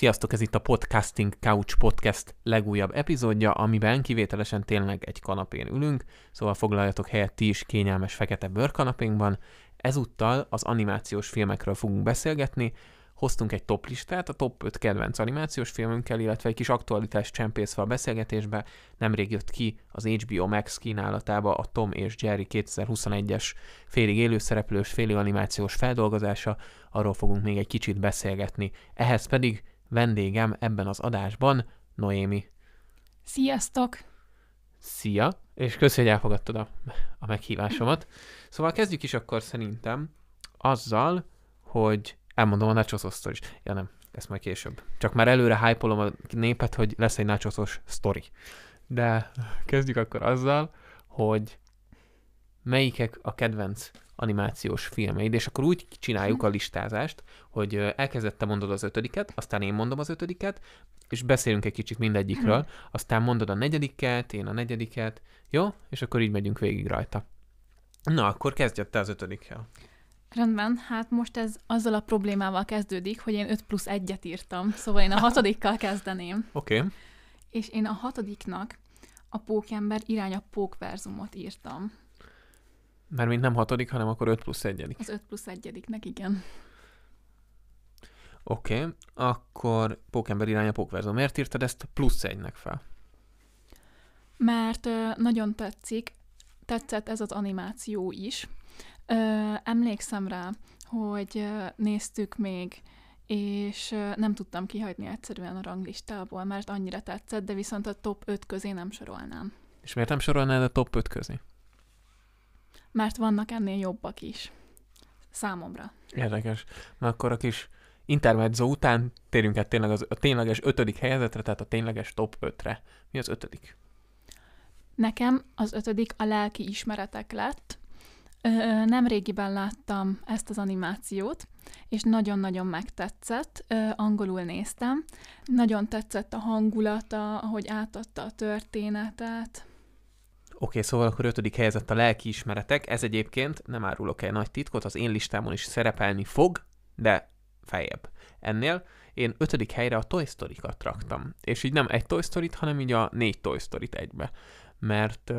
Sziasztok, ez itt a Podcasting Couch Podcast legújabb epizódja, amiben kivételesen tényleg egy kanapén ülünk, szóval foglaljatok helyet ti is kényelmes fekete bőrkanapénkban. Ezúttal az animációs filmekről fogunk beszélgetni, hoztunk egy top listát, a top 5 kedvenc animációs filmünkkel, illetve egy kis aktualitás csempészve a beszélgetésbe. Nemrég jött ki az HBO Max kínálatába a Tom és Jerry 2021-es félig élőszereplős, félig animációs feldolgozása, arról fogunk még egy kicsit beszélgetni. Ehhez pedig vendégem ebben az adásban Noémi. Sziasztok! Szia! És köszi, hogy elfogadtad a, a meghívásomat. Szóval kezdjük is akkor szerintem azzal, hogy elmondom a nachosos is. Ja nem, ezt majd később. Csak már előre hype a népet, hogy lesz egy nachosos sztori. De kezdjük akkor azzal, hogy melyikek a kedvenc animációs filmeid, és akkor úgy csináljuk a listázást, hogy elkezdett te mondod az ötödiket, aztán én mondom az ötödiket, és beszélünk egy kicsit mindegyikről, aztán mondod a negyediket, én a negyediket, jó? És akkor így megyünk végig rajta. Na, akkor kezdjed te az ötödikkel. Rendben, hát most ez azzal a problémával kezdődik, hogy én 5 plusz 1-et írtam, szóval én a hatodikkal kezdeném. Oké. Okay. És én a hatodiknak a Pókember irány a Pókverzumot írtam. Mert mint nem hatodik, hanem akkor 5 plusz egyedik. Az 5 plusz egyediknek, igen. Oké, okay. akkor Pókember irány a Pókverzum. Miért írtad ezt plusz egynek fel? Mert ö, nagyon tetszik, tetszett ez az animáció is. Ö, emlékszem rá, hogy ö, néztük még, és ö, nem tudtam kihagyni egyszerűen a ranglistából, mert annyira tetszett, de viszont a top 5 közé nem sorolnám. És miért nem sorolnád a top 5 közé? Mert vannak ennél jobbak is. Számomra. Érdekes. Na akkor a kis intermezzo után térjünk át tényleg az, a tényleges ötödik helyezetre, tehát a tényleges top 5-re. Mi az ötödik? Nekem az ötödik a lelki ismeretek lett. Ö, nem régiben láttam ezt az animációt, és nagyon-nagyon megtetszett. Ö, angolul néztem. Nagyon tetszett a hangulata, ahogy átadta a történetet. Oké, szóval akkor ötödik helyezett a lelkiismeretek. Ez egyébként, nem árulok el nagy titkot, az én listámon is szerepelni fog, de feljebb. Ennél én ötödik helyre a Toy Story-kat raktam. És így nem egy Toy Story-t, hanem így a négy Toy Story-t egybe. Mert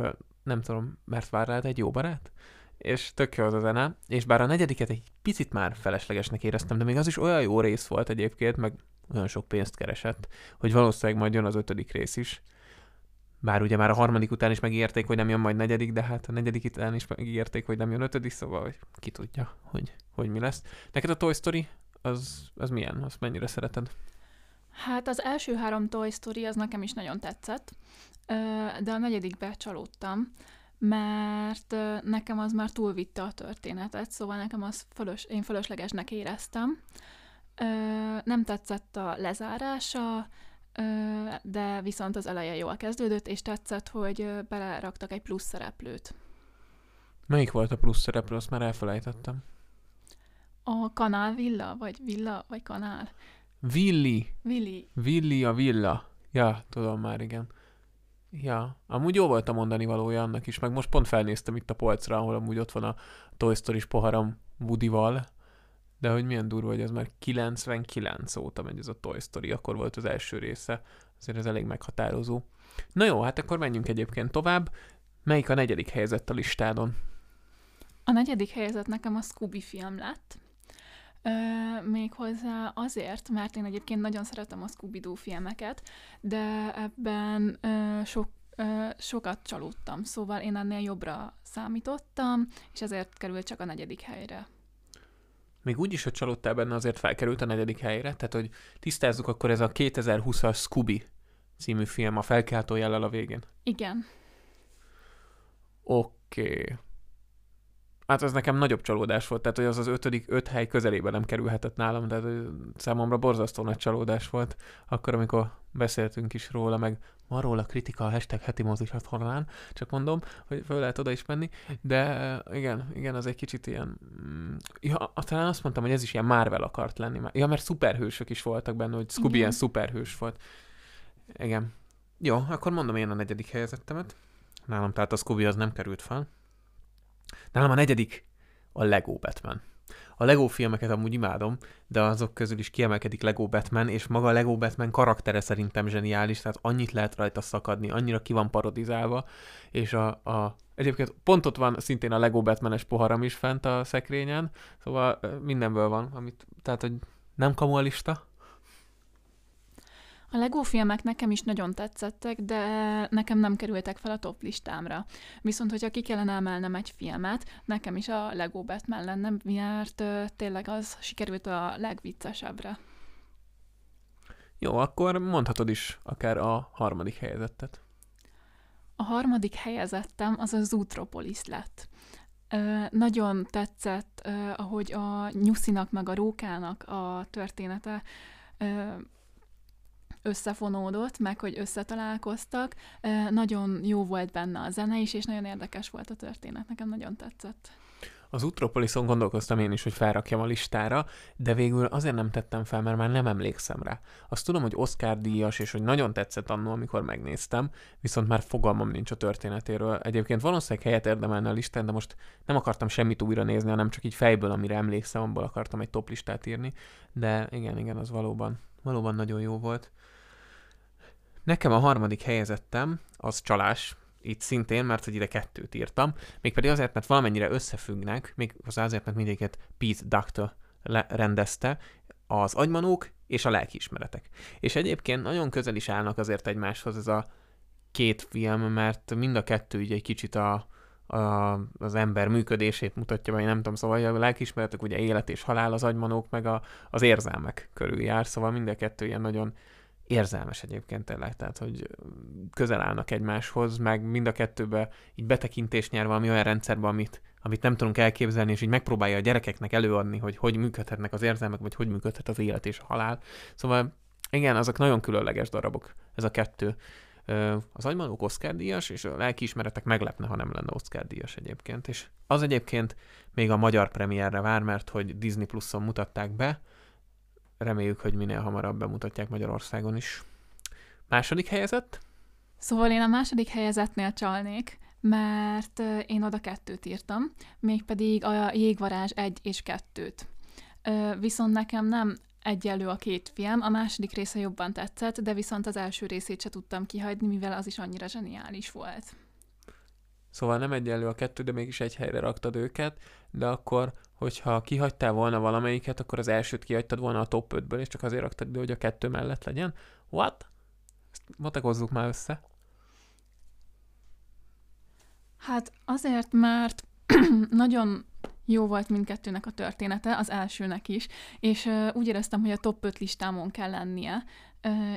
nem tudom, mert vár rád egy jó barát? és tök jó az a zene, és bár a negyediket egy picit már feleslegesnek éreztem, de még az is olyan jó rész volt egyébként, meg olyan sok pénzt keresett, hogy valószínűleg majd jön az ötödik rész is. Bár ugye már a harmadik után is megígérték, hogy nem jön majd negyedik, de hát a negyedik után is megígérték, hogy nem jön ötödik, szóval hogy ki tudja, hogy, hogy mi lesz. Neked a Toy Story, az, az milyen? Azt mennyire szereted? Hát az első három Toy Story az nekem is nagyon tetszett, de a negyedikbe csalódtam, mert nekem az már túlvitte a történetet, szóval nekem az fölös, én fölöslegesnek éreztem. Nem tetszett a lezárása, de viszont az eleje jól kezdődött, és tetszett, hogy beleraktak egy plusz szereplőt. Melyik volt a plusz szereplő, azt már elfelejtettem. A kanál villa, vagy villa, vagy kanál? Villi. Villi. Villi a villa. Ja, tudom már, igen. Ja, amúgy jó volt a mondani valója annak is, meg most pont felnéztem itt a polcra, ahol amúgy ott van a Toy Story-s poharam Woody-val, de hogy milyen durva, hogy ez már 99 óta megy ez a Toy Story, akkor volt az első része, azért ez elég meghatározó. Na jó, hát akkor menjünk egyébként tovább. Melyik a negyedik helyzet a listádon? A negyedik helyzet nekem a Scooby film lett. Ö, méghozzá azért, mert én egyébként nagyon szeretem a Scooby-Doo filmeket, de ebben ö, sok, ö, sokat csalódtam, szóval én ennél jobbra számítottam, és ezért került csak a negyedik helyre még úgy is, hogy csalódtál benne, azért felkerült a negyedik helyre, tehát hogy tisztázzuk, akkor ez a 2020-as Scooby című film a felkeltó jellel a végén. Igen. Oké. Okay. Hát ez nekem nagyobb csalódás volt, tehát hogy az az ötödik öt hely közelébe nem kerülhetett nálam, de számomra borzasztó nagy csalódás volt, akkor, amikor beszéltünk is róla, meg van róla kritika a hashtag heti mozisat honlán, csak mondom, hogy föl lehet oda is menni, de igen, igen, az egy kicsit ilyen, mm, ja, talán azt mondtam, hogy ez is ilyen Marvel akart lenni. Ja, mert szuperhősök is voltak benne, hogy Scooby ilyen szuperhős volt. Igen. Jó, akkor mondom én a negyedik helyezettemet. Nálam tehát a Scooby az nem került fel. Nálam a negyedik a Lego Batman. A Lego filmeket amúgy imádom, de azok közül is kiemelkedik Lego Batman, és maga a Lego Batman karaktere szerintem zseniális, tehát annyit lehet rajta szakadni, annyira ki van parodizálva, és a, a Egyébként pont ott van szintén a Lego Batmanes poharam is fent a szekrényen, szóval mindenből van, amit, tehát hogy nem kamu a Lego filmek nekem is nagyon tetszettek, de nekem nem kerültek fel a top listámra. Viszont, hogyha ki kellene emelnem egy filmet, nekem is a Lego Batman lenne, mert tényleg az sikerült a legviccesebbre. Jó, akkor mondhatod is akár a harmadik helyezettet. A harmadik helyezettem az a Zootropolis lett. Ö, nagyon tetszett, ö, ahogy a nyuszinak meg a rókának a története ö, összefonódott, meg hogy összetalálkoztak. Nagyon jó volt benne a zene is, és nagyon érdekes volt a történet. Nekem nagyon tetszett. Az Utropoliszon gondolkoztam én is, hogy felrakjam a listára, de végül azért nem tettem fel, mert már nem emlékszem rá. Azt tudom, hogy Oscar díjas, és hogy nagyon tetszett annó, amikor megnéztem, viszont már fogalmam nincs a történetéről. Egyébként valószínűleg helyet érdemelne a listán, de most nem akartam semmit újra nézni, hanem csak így fejből, amire emlékszem, abból akartam egy top listát írni. De igen, igen, az valóban, valóban nagyon jó volt. Nekem a harmadik helyezettem az csalás, itt szintén, mert hogy ide kettőt írtam, mégpedig azért, mert valamennyire összefüggnek, még az azért, mert mindegyiket Pete Doctor rendezte, az agymanók és a lelkiismeretek. És egyébként nagyon közel is állnak azért egymáshoz ez a két film, mert mind a kettő így egy kicsit a, a, az ember működését mutatja, vagy nem tudom, szóval a lelkiismeretek ugye élet és halál, az agymanók meg a, az érzelmek körül jár, szóval mind a kettő ilyen nagyon érzelmes egyébként tényleg, tehát hogy közel állnak egymáshoz, meg mind a kettőbe így betekintés nyer valami olyan rendszerbe, amit, amit nem tudunk elképzelni, és így megpróbálja a gyerekeknek előadni, hogy hogy működhetnek az érzelmek, vagy hogy működhet az élet és a halál. Szóval igen, azok nagyon különleges darabok, ez a kettő. Az agymanók Oscar díjas, és a lelkiismeretek meglepne, ha nem lenne Oscar díjas egyébként. És az egyébként még a magyar premierre vár, mert hogy Disney Plus-on mutatták be, reméljük, hogy minél hamarabb bemutatják Magyarországon is. Második helyezett? Szóval én a második helyezetnél csalnék, mert én oda kettőt írtam, mégpedig a Jégvarázs egy és kettőt. Viszont nekem nem egyelő a két film, a második része jobban tetszett, de viszont az első részét se tudtam kihagyni, mivel az is annyira zseniális volt. Szóval nem egyenlő a kettő, de mégis egy helyre raktad őket, de akkor, hogyha kihagytál volna valamelyiket, akkor az elsőt kihagytad volna a top 5-ből, és csak azért raktad ide, hogy a kettő mellett legyen. What? Ezt matekozzuk már össze. Hát azért, mert nagyon jó volt mindkettőnek a története, az elsőnek is, és uh, úgy éreztem, hogy a top 5 listámon kell lennie,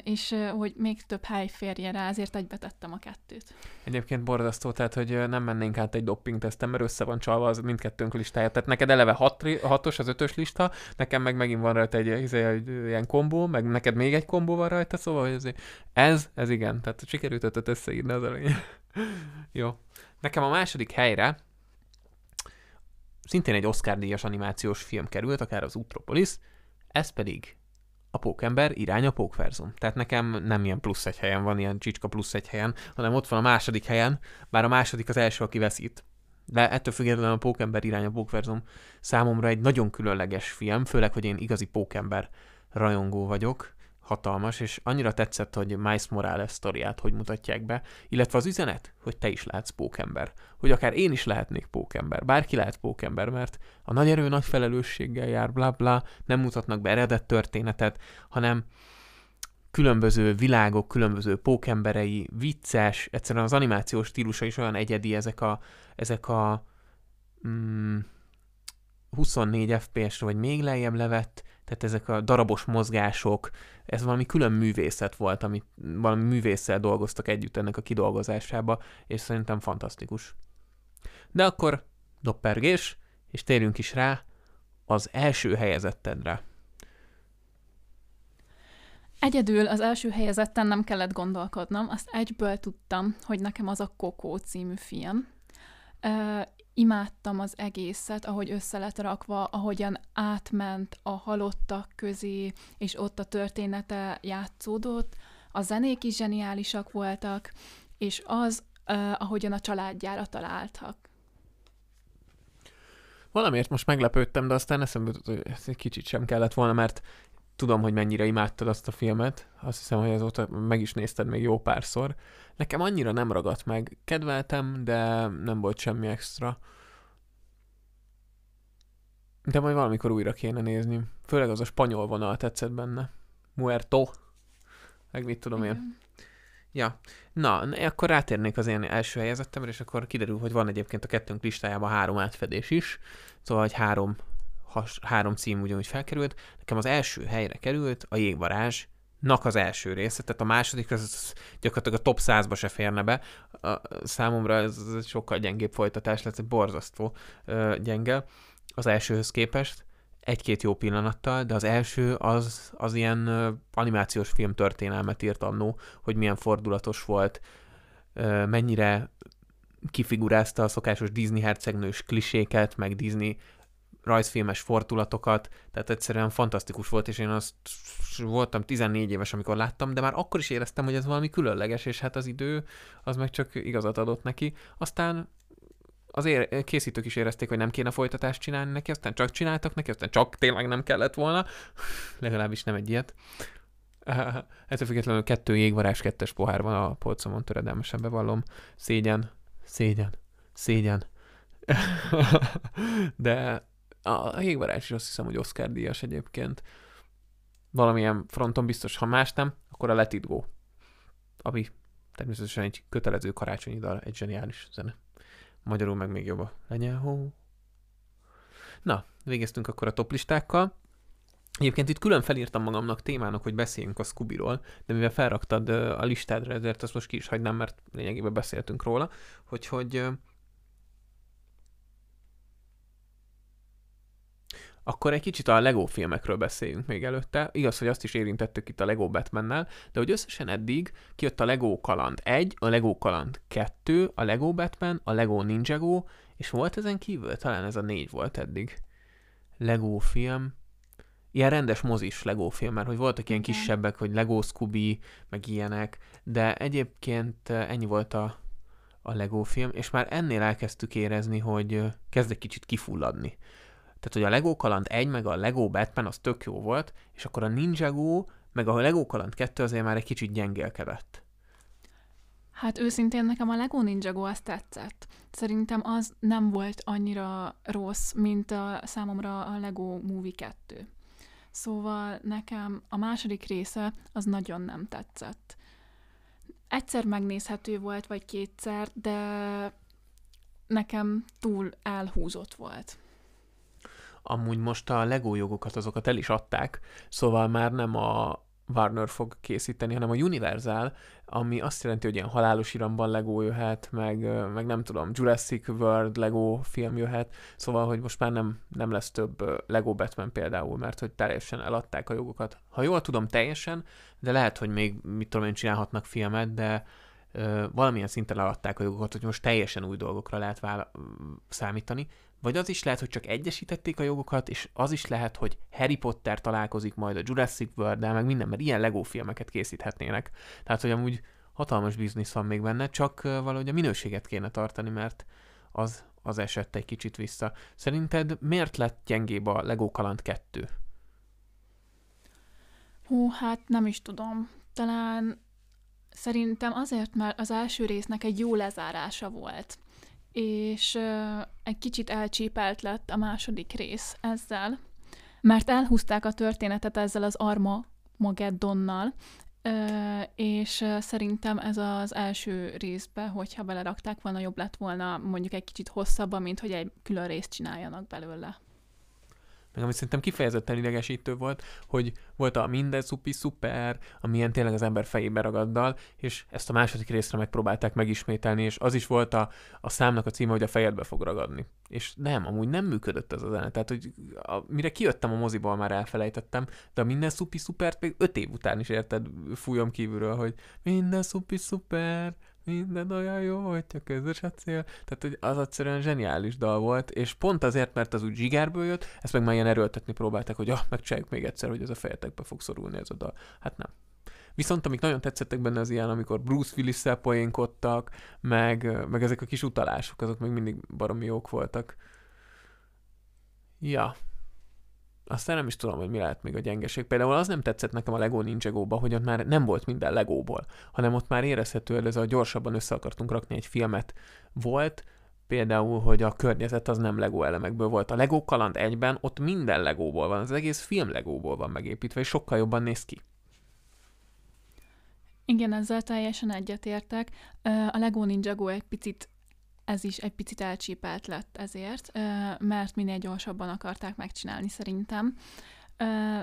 és hogy még több hely férje rá, ezért egybetettem a kettőt. Egyébként borzasztó, tehát hogy nem mennénk át egy dopping tesztem, mert össze van csalva az mindkettőnk listája. Tehát neked eleve hat, hatos az ötös lista, nekem meg megint van rajta egy, egy, egy ilyen kombó, meg neked még egy kombó van rajta, szóval hogy ez, ez igen, tehát sikerült ötöt összeírni az elején. Jó. Nekem a második helyre szintén egy Oscar-díjas animációs film került, akár az Utropolis, ez pedig a pókember irány a pókverzum. Tehát nekem nem ilyen plusz egy helyen van, ilyen csicska plusz egy helyen, hanem ott van a második helyen, bár a második az első, aki veszít. De ettől függetlenül a pókember irány a pókverzum számomra egy nagyon különleges film, főleg, hogy én igazi pókember rajongó vagyok, hatalmas, és annyira tetszett, hogy Miles Morales sztoriát hogy mutatják be, illetve az üzenet, hogy te is lehetsz pókember, hogy akár én is lehetnék pókember, bárki lehet pókember, mert a nagy erő nagy felelősséggel jár, bla bla, nem mutatnak be eredet történetet, hanem különböző világok, különböző pókemberei, vicces, egyszerűen az animációs stílusa is olyan egyedi, ezek a, ezek a mm, 24 FPS-re vagy még lejjebb levett tehát ezek a darabos mozgások, ez valami külön művészet volt, amit valami művésszel dolgoztak együtt ennek a kidolgozásába, és szerintem fantasztikus. De akkor doppergés, és térjünk is rá az első helyezettedre. Egyedül az első helyezetten nem kellett gondolkodnom, azt egyből tudtam, hogy nekem az a Kokó című film imádtam az egészet, ahogy össze lett rakva, ahogyan átment a halottak közé, és ott a története játszódott. A zenék is zseniálisak voltak, és az, uh, ahogyan a családjára találtak. Valamiért most meglepődtem, de aztán eszembe jutott, hogy ez egy kicsit sem kellett volna, mert tudom, hogy mennyire imádtad azt a filmet. Azt hiszem, hogy azóta meg is nézted még jó párszor. Nekem annyira nem ragadt meg. Kedveltem, de nem volt semmi extra. De majd valamikor újra kéne nézni. Főleg az a spanyol vonal tetszett benne. Muerto. Meg mit tudom én. Ja, na, akkor rátérnék az én első helyezettemre, és akkor kiderül, hogy van egyébként a kettőnk listájában három átfedés is, szóval hogy három, has, három cím ugyanúgy felkerült. Nekem az első helyre került a Jégvarázs, nak az első része, tehát a második az, gyakorlatilag a top 100-ba se férne be. A, számomra ez, ez sokkal gyengébb folytatás lesz, egy borzasztó uh, gyenge az elsőhöz képest egy-két jó pillanattal, de az első az, az ilyen animációs film történelmet írt annó, hogy milyen fordulatos volt, mennyire kifigurázta a szokásos Disney hercegnős kliséket, meg Disney rajzfilmes fordulatokat, tehát egyszerűen fantasztikus volt, és én azt voltam 14 éves, amikor láttam, de már akkor is éreztem, hogy ez valami különleges, és hát az idő az meg csak igazat adott neki. Aztán az készítők is érezték, hogy nem kéne folytatást csinálni neki, aztán csak csináltak neki, aztán csak tényleg nem kellett volna, legalábbis nem egy ilyet. Ettől függetlenül kettő jégvarás, kettes pohár van a polcomon, töredelmesen bevallom. Szégyen, szégyen, szégyen. De a jégvarás is azt hiszem, hogy Oscar díjas egyébként. Valamilyen fronton biztos, ha más nem, akkor a Let It Go. Ami természetesen egy kötelező karácsonyi dal, egy zseniális zene. Magyarul meg még jobb a lenyelhó. Na, végeztünk akkor a toplistákkal. Egyébként itt külön felírtam magamnak témának, hogy beszéljünk a Scooby-ról, de mivel felraktad a listádra, ezért azt most ki is hagynám, mert lényegében beszéltünk róla, hogy, hogy Akkor egy kicsit a Lego filmekről beszéljünk még előtte. Igaz, hogy azt is érintettük itt a Lego Batmannel, de hogy összesen eddig kijött a Lego Kaland 1, a Lego Kaland 2, a Lego Batman, a Lego Ninjago, és volt ezen kívül? Talán ez a négy volt eddig. Lego film. Ilyen rendes mozis Lego film, mert hogy voltak ilyen kisebbek, hogy Lego Scooby, meg ilyenek, de egyébként eh, ennyi volt a, a Lego film, és már ennél elkezdtük érezni, hogy eh, kezd egy kicsit kifulladni. Tehát, hogy a Lego Kaland 1, meg a Lego Batman az tök jó volt, és akkor a Ninjago, meg a Lego Kaland 2 azért már egy kicsit gyengélkedett. Hát őszintén nekem a Lego Ninjago azt tetszett. Szerintem az nem volt annyira rossz, mint a számomra a Lego Movie 2. Szóval nekem a második része az nagyon nem tetszett. Egyszer megnézhető volt, vagy kétszer, de nekem túl elhúzott volt amúgy most a Lego jogokat azokat el is adták, szóval már nem a Warner fog készíteni, hanem a Universal, ami azt jelenti, hogy ilyen halálos iramban Lego jöhet, meg, meg nem tudom, Jurassic World Lego film jöhet, szóval, hogy most már nem, nem lesz több Lego Batman például, mert hogy teljesen eladták a jogokat. Ha jól tudom, teljesen, de lehet, hogy még, mit tudom én, csinálhatnak filmet, de valamilyen szinten eladták a jogokat, hogy most teljesen új dolgokra lehet vála- számítani, vagy az is lehet, hogy csak egyesítették a jogokat, és az is lehet, hogy Harry Potter találkozik majd a Jurassic world meg minden, mert ilyen Lego filmeket készíthetnének. Tehát, hogy amúgy hatalmas biznisz van még benne, csak valahogy a minőséget kéne tartani, mert az, az esett egy kicsit vissza. Szerinted miért lett gyengébb a Lego Kaland 2? Hú, hát nem is tudom. Talán szerintem azért, mert az első résznek egy jó lezárása volt és egy kicsit elcsípelt lett a második rész ezzel, mert elhúzták a történetet ezzel az Arma Mageddonnal, és szerintem ez az első részbe, hogyha belerakták volna, jobb lett volna mondjuk egy kicsit hosszabban, mint hogy egy külön részt csináljanak belőle meg ami szerintem kifejezetten idegesítő volt, hogy volt a minden szupi szuper, ami ilyen tényleg az ember fejébe ragaddal, és ezt a második részre megpróbálták megismételni, és az is volt a, a számnak a címe, hogy a fejedbe fog ragadni. És nem, amúgy nem működött ez a zene. Tehát, hogy a, mire kijöttem a moziból, már elfelejtettem, de a minden szupi szupert még öt év után is érted, fújom kívülről, hogy minden szupi szuper, minden olyan jó, hogyha közös a cél. Tehát, hogy az egyszerűen zseniális dal volt, és pont azért, mert az úgy zsigárből jött, ezt meg már ilyen erőltetni próbálták, hogy ah, megcsináljuk még egyszer, hogy ez a fejetekbe fog szorulni ez a dal. Hát nem. Viszont amik nagyon tetszettek benne az ilyen, amikor Bruce Willis-szel poénkodtak, meg, meg ezek a kis utalások, azok még mindig baromi jók voltak. Ja. Aztán nem is tudom, hogy mi lehet még a gyengeség. Például az nem tetszett nekem a Lego Ninjago-ba, hogy ott már nem volt minden Legóból, hanem ott már érezhető, hogy ez a gyorsabban össze akartunk rakni egy filmet volt, például, hogy a környezet az nem Lego elemekből volt. A Lego kaland egyben ott minden Legóból van, az egész film Legóból van megépítve, és sokkal jobban néz ki. Igen, ezzel teljesen egyetértek. A Lego Ninjago egy picit ez is egy picit elcsípelt lett ezért, mert minél gyorsabban akarták megcsinálni szerintem.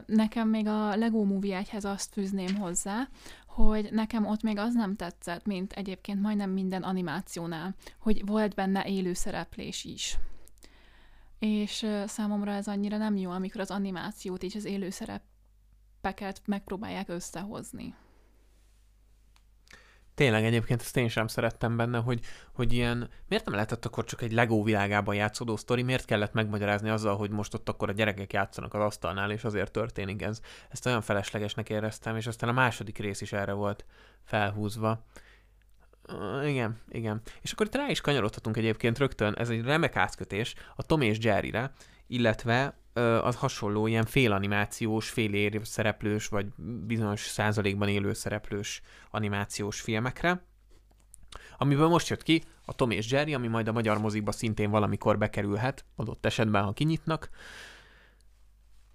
Nekem még a Lego Movie 1-hez azt fűzném hozzá, hogy nekem ott még az nem tetszett, mint egyébként majdnem minden animációnál, hogy volt benne élő szereplés is. És számomra ez annyira nem jó, amikor az animációt és az élő szerepeket megpróbálják összehozni. Tényleg egyébként ezt én sem szerettem benne, hogy, hogy ilyen, miért nem lehetett akkor csak egy Lego világában játszódó sztori, miért kellett megmagyarázni azzal, hogy most ott akkor a gyerekek játszanak az asztalnál, és azért történik ez. Ezt olyan feleslegesnek éreztem, és aztán a második rész is erre volt felhúzva. Igen, igen. És akkor itt rá is kanyarodhatunk egyébként rögtön, ez egy remek átkötés a Tom és Jerry-re, illetve az hasonló ilyen félanimációs, félér szereplős, vagy bizonyos százalékban élő szereplős animációs filmekre, amiből most jött ki a Tom és Jerry, ami majd a magyar mozikba szintén valamikor bekerülhet, adott esetben, ha kinyitnak.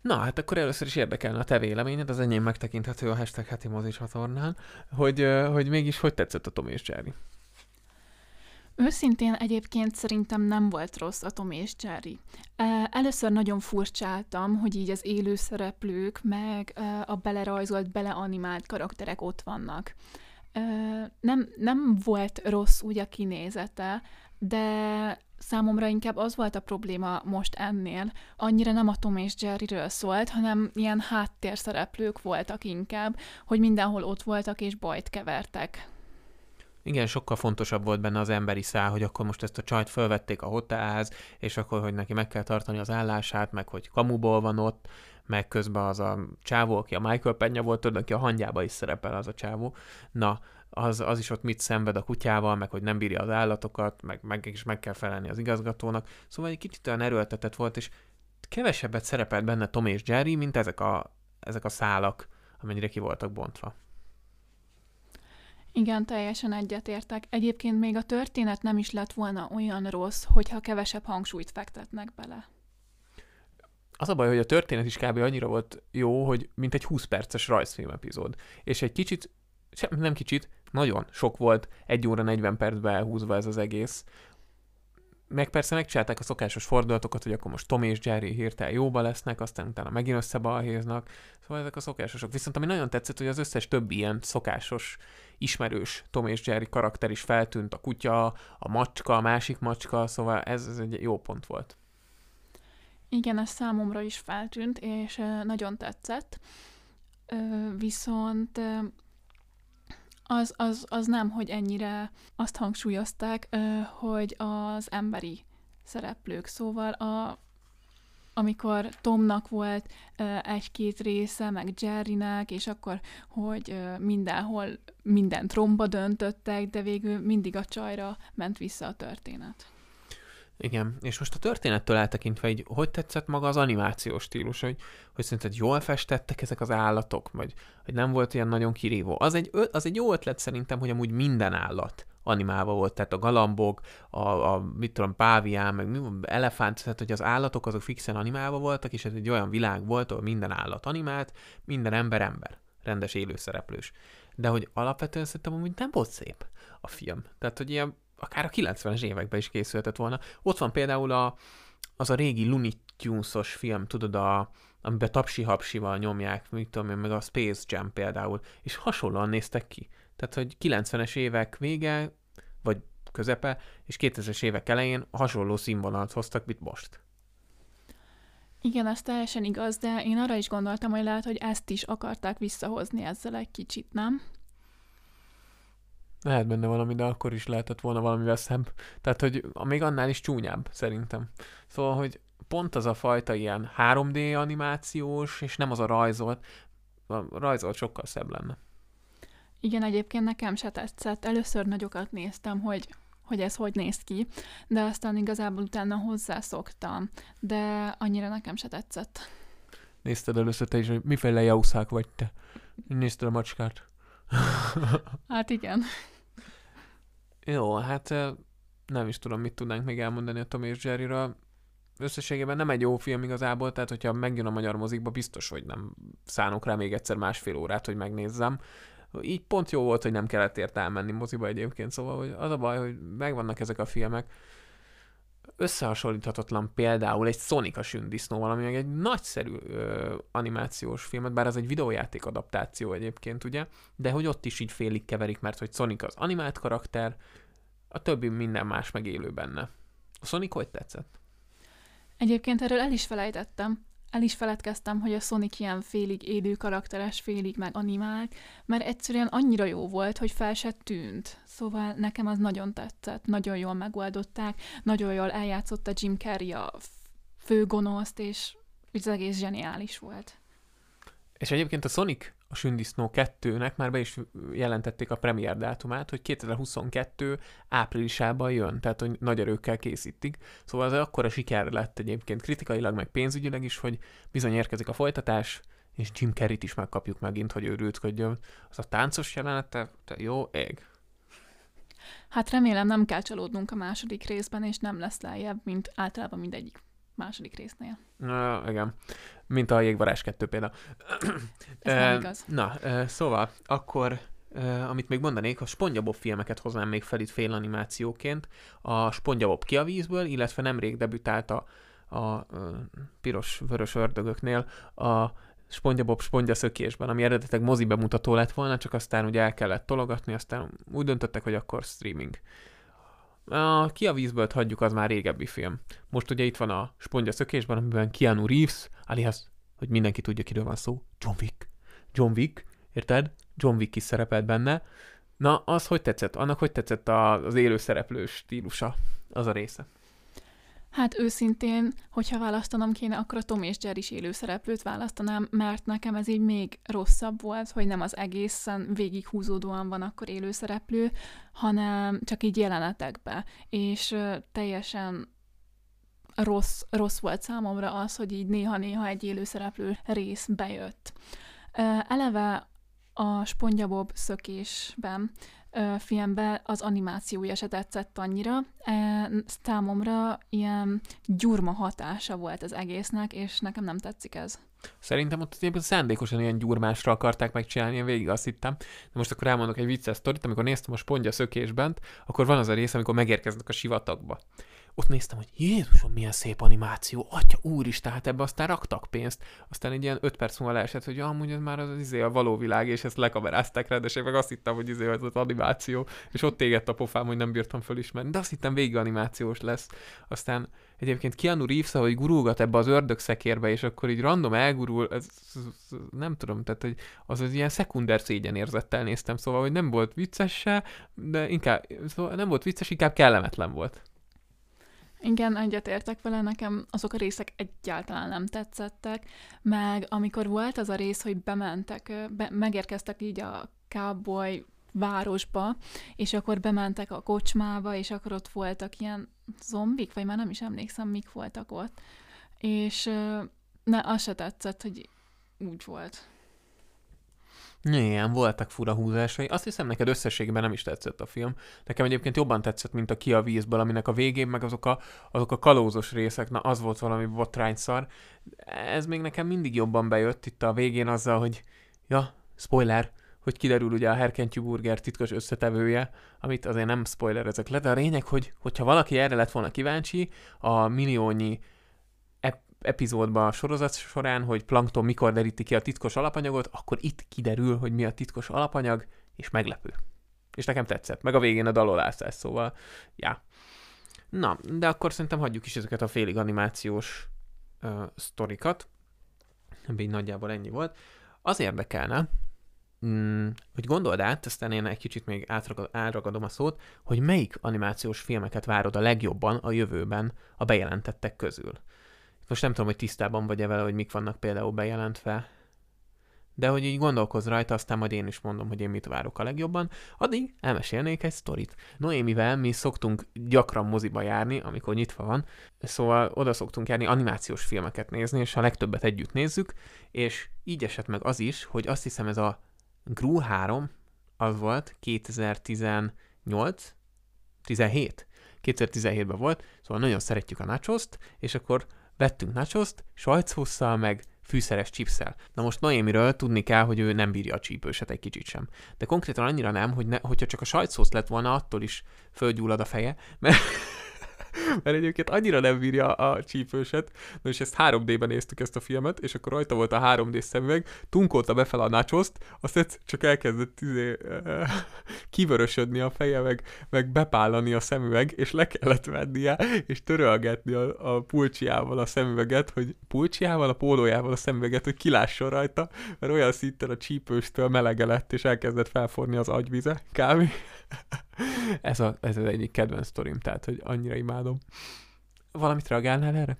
Na, hát akkor először is érdekelne a te véleményed, az enyém megtekinthető a hashtag heti mozis csatornán, hogy, hogy mégis hogy tetszett a Tom és Jerry. Őszintén egyébként szerintem nem volt rossz a Tom és Jerry. Először nagyon furcsáltam, hogy így az élő szereplők, meg a belerajzolt, beleanimált karakterek ott vannak. Nem, nem volt rossz úgy a kinézete, de számomra inkább az volt a probléma most ennél. Annyira nem a Tom és Jerryről szólt, hanem ilyen háttérszereplők voltak inkább, hogy mindenhol ott voltak és bajt kevertek. Igen, sokkal fontosabb volt benne az emberi szál, hogy akkor most ezt a csajt fölvették a hotelhez, és akkor, hogy neki meg kell tartani az állását, meg hogy kamuból van ott, meg közben az a csávó, aki a Michael Penya volt, tudod, aki a hangyába is szerepel az a csávó. Na, az, az is ott mit szenved a kutyával, meg hogy nem bírja az állatokat, meg, meg is meg kell felelni az igazgatónak. Szóval egy kicsit olyan erőltetett volt, és kevesebbet szerepelt benne Tom és Jerry, mint ezek a, ezek a szálak, amennyire ki voltak bontva. Igen, teljesen egyetértek. Egyébként még a történet nem is lett volna olyan rossz, hogyha kevesebb hangsúlyt fektetnek bele. Az a baj, hogy a történet is kb. annyira volt jó, hogy mint egy 20 perces rajzfilm epizód. És egy kicsit, sem, nem kicsit, nagyon sok volt, egy óra 40 percbe elhúzva ez az egész, meg persze megcsinálták a szokásos fordulatokat, hogy akkor most Tom és Jerry hirtelen jóba lesznek, aztán utána megint összebalhéznak. Szóval ezek a szokásosok. Viszont ami nagyon tetszett, hogy az összes többi ilyen szokásos, ismerős Tom és Jerry karakter is feltűnt, a kutya, a macska, a másik macska, szóval ez, ez egy jó pont volt. Igen, ez számomra is feltűnt, és nagyon tetszett. Viszont az, az, az nem, hogy ennyire azt hangsúlyozták, hogy az emberi szereplők. Szóval a, amikor Tomnak volt egy-két része, meg Jerrynek, és akkor, hogy mindenhol mindent romba döntöttek, de végül mindig a csajra ment vissza a történet. Igen, és most a történettől eltekintve, hogy hogy tetszett maga az animációs stílus, hogy, hogy szerinted jól festettek ezek az állatok, vagy hogy nem volt ilyen nagyon kirívó. Az egy, az egy jó ötlet szerintem, hogy amúgy minden állat animálva volt, tehát a galambok, a, a mit tudom, pávián, meg elefánt, tehát hogy az állatok azok fixen animálva voltak, és ez egy olyan világ volt, ahol minden állat animált, minden ember ember, rendes élőszereplős. De hogy alapvetően szerintem amúgy nem volt szép a film. Tehát, hogy ilyen akár a 90-es években is készülhetett volna. Ott van például a, az a régi Looney Tunes-os film, tudod, a, amiben tapsi-hapsival nyomják, mit tudom én, meg a Space Jam például, és hasonlóan néztek ki. Tehát, hogy 90-es évek vége, vagy közepe, és 2000-es évek elején hasonló színvonalat hoztak, mint most. Igen, ez teljesen igaz, de én arra is gondoltam, hogy lehet, hogy ezt is akarták visszahozni ezzel egy kicsit, nem? Lehet benne valami, de akkor is lehetett volna valamivel szebb. Tehát, hogy még annál is csúnyább, szerintem. Szóval, hogy pont az a fajta ilyen 3D animációs, és nem az a rajzolt, a rajzolt sokkal szebb lenne. Igen, egyébként nekem se tetszett. Először nagyokat néztem, hogy hogy ez hogy néz ki, de aztán igazából utána hozzászoktam, de annyira nekem se tetszett. Nézted először te is, hogy miféle jauszák vagy te. Nézted a macskát. hát igen. Jó, hát nem is tudom, mit tudnánk még elmondani a Tom és Jerryről. Összességében nem egy jó film igazából, tehát hogyha megjön a magyar mozikba, biztos, hogy nem szánok rá még egyszer másfél órát, hogy megnézzem. Így pont jó volt, hogy nem kellett érte elmenni moziba egyébként, szóval hogy az a baj, hogy megvannak ezek a filmek, összehasonlíthatatlan például egy Sonic a sündisznóval, ami meg egy nagyszerű ö, animációs filmet, bár az egy videójáték adaptáció egyébként, ugye, de hogy ott is így félig keverik, mert hogy Sonic az animált karakter, a többi minden más meg élő benne. A Sonic hogy tetszett? Egyébként erről el is felejtettem el is feledkeztem, hogy a Sonic ilyen félig élő karakteres, félig meg animált, mert egyszerűen annyira jó volt, hogy fel se tűnt. Szóval nekem az nagyon tetszett, nagyon jól megoldották, nagyon jól eljátszotta Jim Carrey a főgonoszt, és az egész zseniális volt. És egyébként a Sonic a Sündisznó 2-nek már be is jelentették a premier dátumát, hogy 2022 áprilisában jön, tehát hogy nagy erőkkel készítik. Szóval az akkora siker lett egyébként kritikailag, meg pénzügyileg is, hogy bizony érkezik a folytatás, és Jim Carrey-t is megkapjuk megint, hogy őrültködjön. Az a táncos jelenete, te jó ég. Hát remélem nem kell csalódnunk a második részben, és nem lesz lejjebb, mint általában mindegyik második résznél. Na, igen. Mint a Jégvarás 2 például. Ez nem igaz. Na, szóval, akkor amit még mondanék, a SpongeBob filmeket hoznám még fel itt félanimációként. A SpongeBob ki a vízből, illetve nemrég debütált a, a, a piros-vörös ördögöknél a SpongeBob spongya szökésben, ami eredetileg mozi bemutató lett volna, csak aztán ugye el kellett tologatni, aztán úgy döntöttek, hogy akkor streaming. A Ki a vízből hagyjuk, az már régebbi film. Most ugye itt van a Spondja szökésben, amiben Keanu Reeves, alias, hogy mindenki tudja, kiről van szó, John Wick. John Wick, érted? John Wick is szerepelt benne. Na, az hogy tetszett? Annak hogy tetszett az élő szereplős stílusa? Az a része. Hát őszintén, hogyha választanom kéne, akkor a Tom és Jerry is élő szereplőt választanám, mert nekem ez így még rosszabb volt, hogy nem az egészen végig húzódóan van akkor élő szereplő, hanem csak így jelenetekbe. És teljesen rossz, rossz volt számomra az, hogy így néha-néha egy élő szereplő rész bejött. Eleve a Spongyabob szökésben filmben az animációja se tetszett annyira. E, számomra ilyen gyurma hatása volt az egésznek, és nekem nem tetszik ez. Szerintem ott egyébként szándékosan ilyen gyurmásra akarták megcsinálni, én végig azt hittem. De most akkor elmondok egy vicces sztorit, amikor néztem a spondja szökésben, akkor van az a rész, amikor megérkeznek a sivatagba ott néztem, hogy Jézusom, milyen szép animáció, atya úristen, hát ebbe aztán raktak pénzt. Aztán egy ilyen öt perc múlva leesett, hogy amúgy ez már az, az izé a való világ, és ezt lekamerázták rá, de meg azt hittem, hogy izé az, az animáció, és ott égett a pofám, hogy nem bírtam fölismerni, de azt hittem végig animációs lesz. Aztán egyébként Keanu Reeves, ahogy gurulgat ebbe az ördög szekérbe, és akkor így random elgurul, ez, ez, ez nem tudom, tehát hogy az az ilyen szekunder szégyen érzettel néztem, szóval, hogy nem volt vicces se, de inkább, szóval nem volt vicces, inkább kellemetlen volt. Igen, egyetértek vele, nekem azok a részek egyáltalán nem tetszettek, meg amikor volt az a rész, hogy bementek, be, megérkeztek így a cowboy városba, és akkor bementek a kocsmába, és akkor ott voltak ilyen zombik, vagy már nem is emlékszem, mik voltak ott. És ne, az se tetszett, hogy úgy volt. Igen, voltak fura húzásai. Azt hiszem, neked összességében nem is tetszett a film. Nekem egyébként jobban tetszett, mint a Ki a vízből, aminek a végén meg azok a, azok a kalózos részek, na az volt valami botrányszar. Ez még nekem mindig jobban bejött itt a végén azzal, hogy ja, spoiler, hogy kiderül ugye a Herkentyű Burger titkos összetevője, amit azért nem spoiler ezek le, de a lényeg, hogy hogyha valaki erre lett volna kíváncsi, a milliónyi epizódban a sorozat során, hogy Plankton mikor deríti ki a titkos alapanyagot, akkor itt kiderül, hogy mi a titkos alapanyag, és meglepő. És nekem tetszett. Meg a végén a dalolászás, szóval, ja. Na, de akkor szerintem hagyjuk is ezeket a félig animációs uh, sztorikat. Így nagyjából ennyi volt. Az érdekelne, mm, hogy gondold át, aztán én egy kicsit még átragadom a szót, hogy melyik animációs filmeket várod a legjobban a jövőben a bejelentettek közül. Most nem tudom, hogy tisztában vagy-e vele, hogy mik vannak például bejelentve, de hogy így gondolkozz rajta, aztán majd én is mondom, hogy én mit várok a legjobban. Addig elmesélnék egy sztorit. Noémivel mi szoktunk gyakran moziba járni, amikor nyitva van, szóval oda szoktunk járni animációs filmeket nézni, és a legtöbbet együtt nézzük, és így esett meg az is, hogy azt hiszem ez a Gru 3, az volt 2018, 17, 2017-ben volt, szóval nagyon szeretjük a nachoszt, és akkor vettünk nachoszt, sajtszósszal, meg fűszeres chipszel. Na most Noémiről tudni kell, hogy ő nem bírja a csípőset egy kicsit sem. De konkrétan annyira nem, hogy ne, hogyha csak a sajtszósz lett volna, attól is földgyullad a feje, mert mert egyébként annyira nem bírja a csípőset. Na és ezt 3D-ben néztük ezt a filmet, és akkor rajta volt a 3D szemüveg, tunkolta befel a nachoszt, azt csak elkezdett izé, kivörösödni a feje, meg, meg bepállani a szemüveg, és le kellett vennie, és törölgetni a, a pulcsiával a szemüveget, hogy pulcsiával, a pólójával a szemüveget, hogy kilásson rajta, mert olyan szinten a csípőstől melege lett, és elkezdett felforni az agyvize, kávé. ez, a, ez az egyik kedvenc sztorim, tehát, hogy annyira imádom. Valamit reagálnál erre?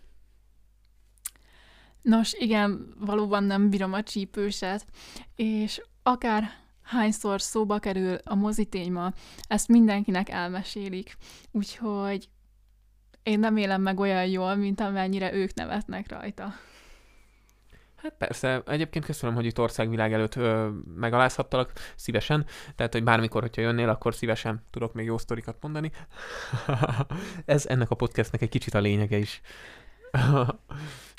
Nos, igen, valóban nem bírom a csípőset, és akár hányszor szóba kerül a mozitéma, ezt mindenkinek elmesélik, úgyhogy én nem élem meg olyan jól, mint amennyire ők nevetnek rajta. Hát persze, egyébként köszönöm, hogy itt országvilág előtt ö, megalázhattalak, szívesen. Tehát, hogy bármikor, hogyha jönnél, akkor szívesen tudok még jó sztorikat mondani. Ez ennek a podcastnek egy kicsit a lényege is.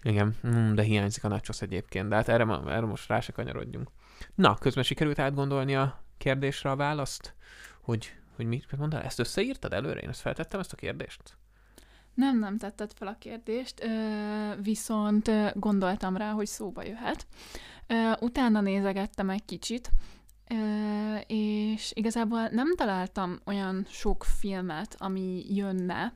Igen, mm, de hiányzik a nachos egyébként, de hát erre, erre most rá se kanyarodjunk. Na, közben sikerült átgondolni a kérdésre a választ, hogy, hogy mit mondtál? Ezt összeírtad előre? Én ezt feltettem, ezt a kérdést? Nem, nem tetted fel a kérdést, viszont gondoltam rá, hogy szóba jöhet. Utána nézegettem egy kicsit, és igazából nem találtam olyan sok filmet, ami jönne,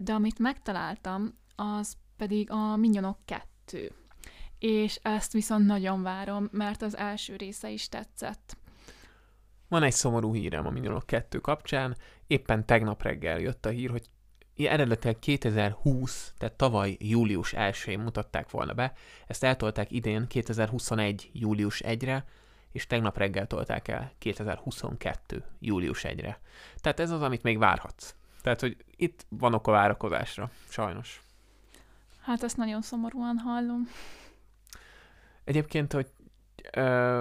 de amit megtaláltam, az pedig a Minyonok 2. És ezt viszont nagyon várom, mert az első része is tetszett. Van egy szomorú hírem a Minyonok 2 kapcsán. Éppen tegnap reggel jött a hír, hogy eredetileg 2020, tehát tavaly július 1-én mutatták volna be, ezt eltolták idén 2021. július 1-re, és tegnap reggel tolták el 2022. július 1-re. Tehát ez az, amit még várhatsz. Tehát, hogy itt van ok a várakozásra, sajnos. Hát ezt nagyon szomorúan hallom. Egyébként, hogy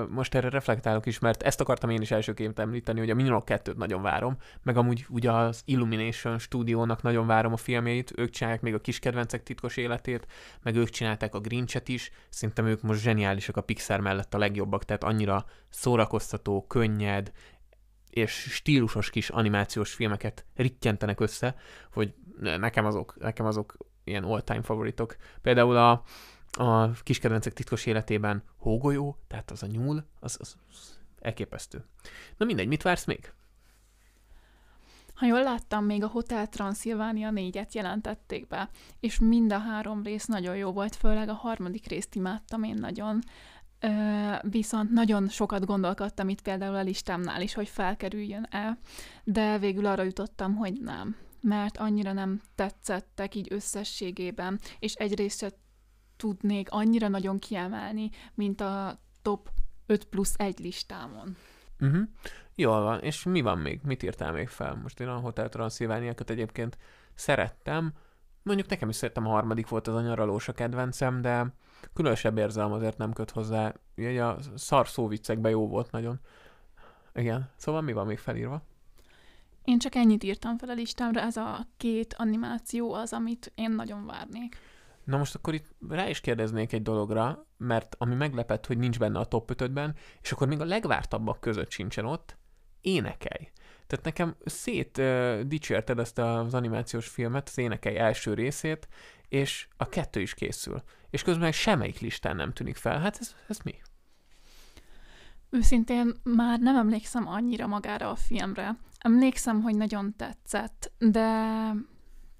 most erre reflektálok is, mert ezt akartam én is elsőként említeni, hogy a Minion 2-t nagyon várom, meg amúgy ugye az Illumination stúdiónak nagyon várom a filmjeit, ők csinálják még a kis kedvencek titkos életét, meg ők csinálták a Grinchet is, szerintem ők most zseniálisak a Pixar mellett a legjobbak, tehát annyira szórakoztató, könnyed, és stílusos kis animációs filmeket rittyentenek össze, hogy nekem azok, nekem azok ilyen all-time favoritok. Például a, a kiskedvencek titkos életében hógolyó, tehát az a nyúl, az, az, az elképesztő. Na mindegy, mit vársz még? Ha jól láttam, még a Hotel Transylvania négyet jelentették be, és mind a három rész nagyon jó volt, főleg a harmadik részt imádtam én nagyon. Ö, viszont nagyon sokat gondolkodtam itt például a listámnál is, hogy felkerüljön el, de végül arra jutottam, hogy nem mert annyira nem tetszettek így összességében, és egyrészt tudnék annyira nagyon kiemelni, mint a top 5 plusz 1 listámon. Uh-huh. Jól van, és mi van még? Mit írtál még fel? Most én a Hotel Transylvániákat egyébként szerettem, mondjuk nekem is szerettem, a harmadik volt az a nyaralós a kedvencem, de különösebb érzelem azért nem köt hozzá. Ugye a szar szóviccekben jó volt nagyon. Igen, szóval mi van még felírva? Én csak ennyit írtam fel a listámra, ez a két animáció az, amit én nagyon várnék. Na most akkor itt rá is kérdeznék egy dologra, mert ami meglepett, hogy nincs benne a top 5 és akkor még a legvártabbak között sincsen ott, énekelj. Tehát nekem szét uh, dicsérted ezt az animációs filmet, az énekelj első részét, és a kettő is készül. És közben semmelyik listán nem tűnik fel. Hát ez, ez mi? Őszintén már nem emlékszem annyira magára a filmre. Emlékszem, hogy nagyon tetszett, de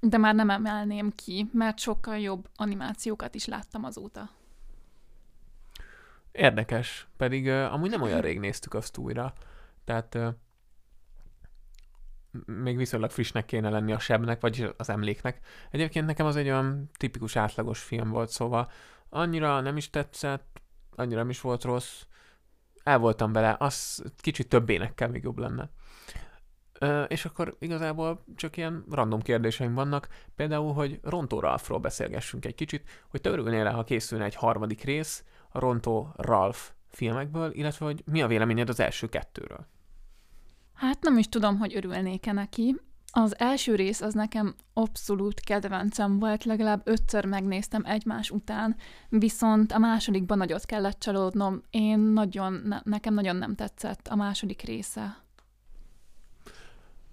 de már nem emelném ki, mert sokkal jobb animációkat is láttam azóta. Érdekes, pedig uh, amúgy nem olyan rég néztük azt újra. Tehát uh, még viszonylag frissnek kéne lenni a sebnek, vagy az emléknek. Egyébként nekem az egy olyan tipikus átlagos film volt, szóval annyira nem is tetszett, annyira nem is volt rossz. El voltam vele, az kicsit több énekkel még jobb lenne. És akkor igazából csak ilyen random kérdéseim vannak, például, hogy Rontó Ralphról beszélgessünk egy kicsit, hogy te örülnél ha készülne egy harmadik rész a Rontó Ralph filmekből, illetve hogy mi a véleményed az első kettőről? Hát nem is tudom, hogy örülnék-e neki. Az első rész az nekem abszolút kedvencem volt, legalább ötször megnéztem egymás után, viszont a másodikban nagyot kellett csalódnom. Én nagyon, ne, nekem nagyon nem tetszett a második része.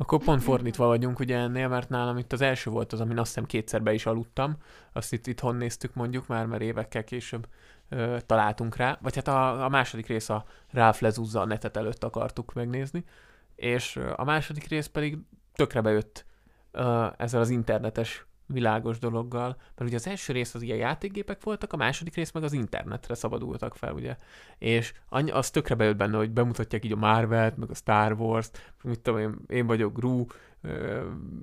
Akkor pont fordítva vagyunk ugye ennél, mert nálam itt az első volt az, amin azt hiszem kétszer be is aludtam. Azt itt itthon néztük mondjuk már, mert évekkel később ö, találtunk rá. Vagy hát a, a második rész a Ralph lezúzza a netet előtt akartuk megnézni. És a második rész pedig tökre bejött ö, ezzel az internetes világos dologgal, mert ugye az első rész az ilyen játékgépek voltak, a második rész meg az internetre szabadultak fel, ugye. És az tökre bejött benne, hogy bemutatják így a Marvel-t, meg a Star Wars-t, mit tudom én, én vagyok Gru,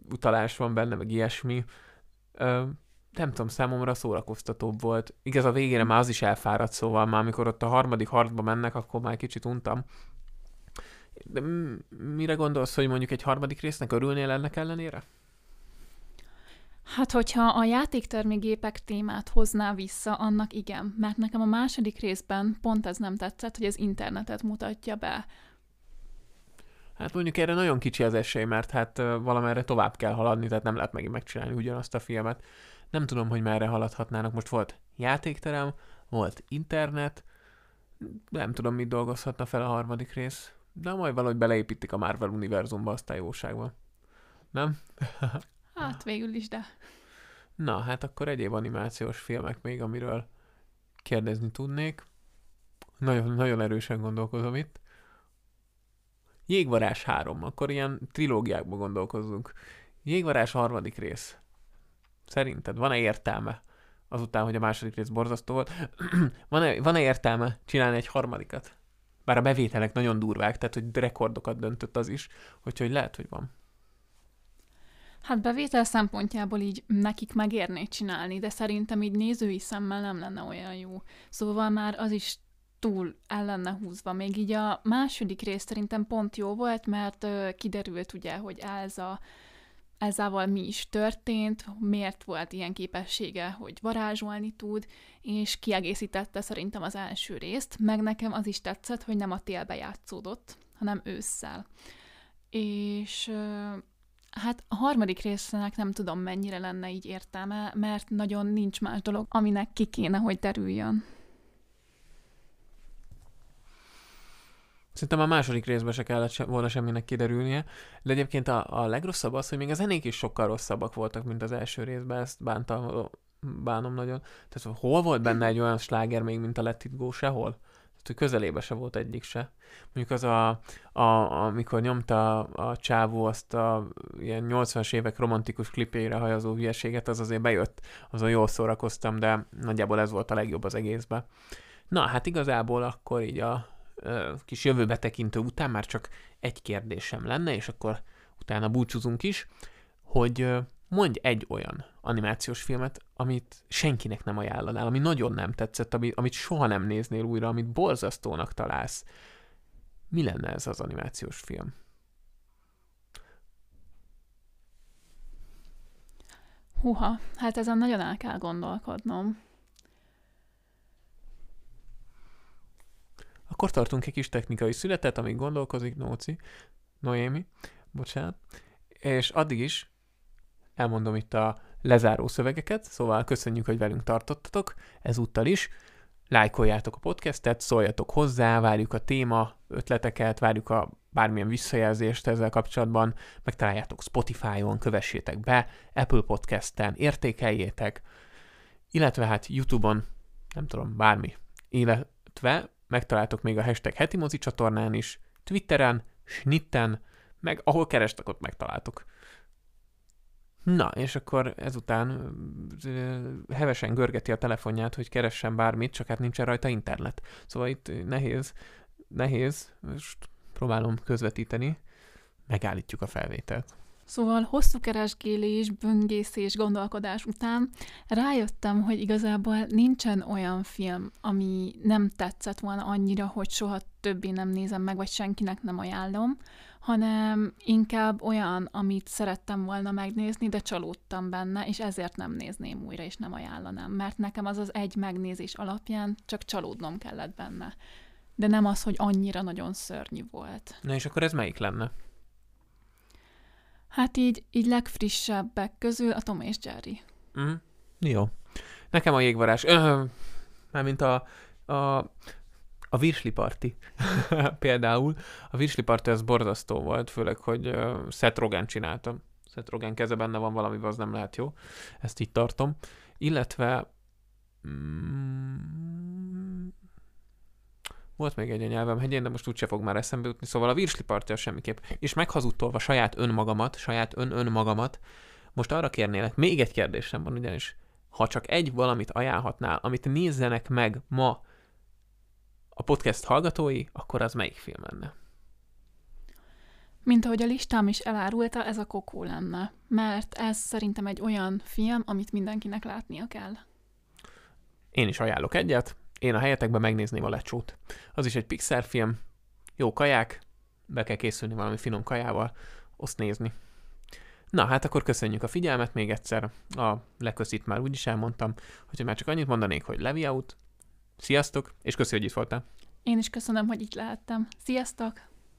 utalás van benne, meg ilyesmi. Ö, nem tudom, számomra szórakoztatóbb volt. Igaz, a végére már az is elfáradt, szóval már amikor ott a harmadik harcba mennek, akkor már kicsit untam. De mire gondolsz, hogy mondjuk egy harmadik résznek örülnél ennek ellenére? Hát, hogyha a játéktermékgépek témát hozná vissza, annak igen, mert nekem a második részben pont ez nem tetszett, hogy az internetet mutatja be. Hát mondjuk erre nagyon kicsi az esély, mert hát valamerre tovább kell haladni, tehát nem lehet megint megcsinálni ugyanazt a filmet. Nem tudom, hogy merre haladhatnának. Most volt játékterem, volt internet, nem tudom, mit dolgozhatna fel a harmadik rész, de majd valahogy beleépítik a Marvel univerzumba, aztán jóságban. Nem? Hát végül is, de... Na, hát akkor egyéb animációs filmek még, amiről kérdezni tudnék. Nagyon, nagyon erősen gondolkozom itt. Jégvarás 3, akkor ilyen trilógiákba gondolkozzunk. Jégvarás harmadik rész. Szerinted van-e értelme? Azután, hogy a második rész borzasztó volt. van-e, van-e értelme csinálni egy harmadikat? Bár a bevételek nagyon durvák, tehát hogy rekordokat döntött az is, hogy lehet, hogy van. Hát bevétel szempontjából így nekik megérné csinálni, de szerintem így nézői szemmel nem lenne olyan jó. Szóval már az is túl el lenne húzva. Még így a második rész szerintem pont jó volt, mert ö, kiderült ugye, hogy Elza ezával mi is történt, miért volt ilyen képessége, hogy varázsolni tud, és kiegészítette szerintem az első részt, meg nekem az is tetszett, hogy nem a télbe játszódott, hanem ősszel. És Hát a harmadik résznek nem tudom, mennyire lenne így értelme, mert nagyon nincs más dolog, aminek ki kéne, hogy derüljön. Szerintem a második részben se kellett se, volna semminek kiderülnie, de egyébként a, a legrosszabb az, hogy még a zenék is sokkal rosszabbak voltak, mint az első részben, ezt bántam, bánom nagyon. Tehát hol volt benne egy olyan sláger még, mint a Let It Go? Sehol? Hogy közelébe se volt egyik se. Mondjuk az a, a amikor nyomta a, a csávó azt a ilyen 80-as évek romantikus klipjére hajazó hülyeséget, az azért bejött, azon jól szórakoztam, de nagyjából ez volt a legjobb az egészben. Na, hát igazából akkor így a ö, kis jövőbe tekintő után már csak egy kérdésem lenne, és akkor utána búcsúzunk is, hogy ö, mondj egy olyan animációs filmet, amit senkinek nem ajánlanál, ami nagyon nem tetszett, ami, amit soha nem néznél újra, amit borzasztónak találsz. Mi lenne ez az animációs film? Huha, hát ezen nagyon el kell gondolkodnom. Akkor tartunk egy kis technikai születet, amíg gondolkozik Nóci, Noémi, bocsánat, és addig is elmondom itt a lezáró szövegeket, szóval köszönjük, hogy velünk tartottatok ezúttal is. Lájkoljátok a podcastet, szóljatok hozzá, várjuk a téma ötleteket, várjuk a bármilyen visszajelzést ezzel kapcsolatban, megtaláljátok Spotify-on, kövessétek be, Apple Podcast-en, értékeljétek, illetve hát YouTube-on, nem tudom, bármi. Illetve megtaláltok még a hashtag heti mozi csatornán is, Twitteren, Snitten, meg ahol kerestek, ott megtaláltok. Na, és akkor ezután hevesen görgeti a telefonját, hogy keressen bármit, csak hát nincsen rajta internet. Szóval itt nehéz, nehéz, most próbálom közvetíteni, megállítjuk a felvételt. Szóval hosszú keresgélés, böngészés, gondolkodás után rájöttem, hogy igazából nincsen olyan film, ami nem tetszett volna annyira, hogy soha többé nem nézem meg, vagy senkinek nem ajánlom, hanem inkább olyan, amit szerettem volna megnézni, de csalódtam benne, és ezért nem nézném újra, és nem ajánlanám, mert nekem az az egy megnézés alapján csak csalódnom kellett benne. De nem az, hogy annyira nagyon szörnyű volt. Na és akkor ez melyik lenne? Hát így, így legfrissebbek közül a Tom és Jerry. Mm. Jó. Nekem a jégvarás, öh, mármint a, a, a Virsli Party például. A Virsli Party az borzasztó volt, főleg, hogy uh, Seth Rogen csináltam. Seth Rogen keze benne van valami, az nem lehet jó. Ezt így tartom. Illetve mm, volt még egy a nyelvem hegyén, de most úgyse fog már eszembe jutni. Szóval a Virsli Party az semmiképp. És meghazudtolva saját önmagamat, saját ön-önmagamat, most arra kérnélek, még egy kérdésem van ugyanis. Ha csak egy valamit ajánlhatnál, amit nézzenek meg ma a podcast hallgatói, akkor az melyik film lenne? Mint ahogy a listám is elárulta, ez a Kokó lenne, mert ez szerintem egy olyan film, amit mindenkinek látnia kell. Én is ajánlok egyet, én a helyetekben megnézném a lecsót. Az is egy Pixar film, jó kaják, be kell készülni valami finom kajával, azt nézni. Na, hát akkor köszönjük a figyelmet még egyszer. A leköszít már úgyis elmondtam, hogy már csak annyit mondanék, hogy Levi out, sziasztok, és köszi, hogy itt voltál. Én is köszönöm, hogy itt lehettem. Sziasztok!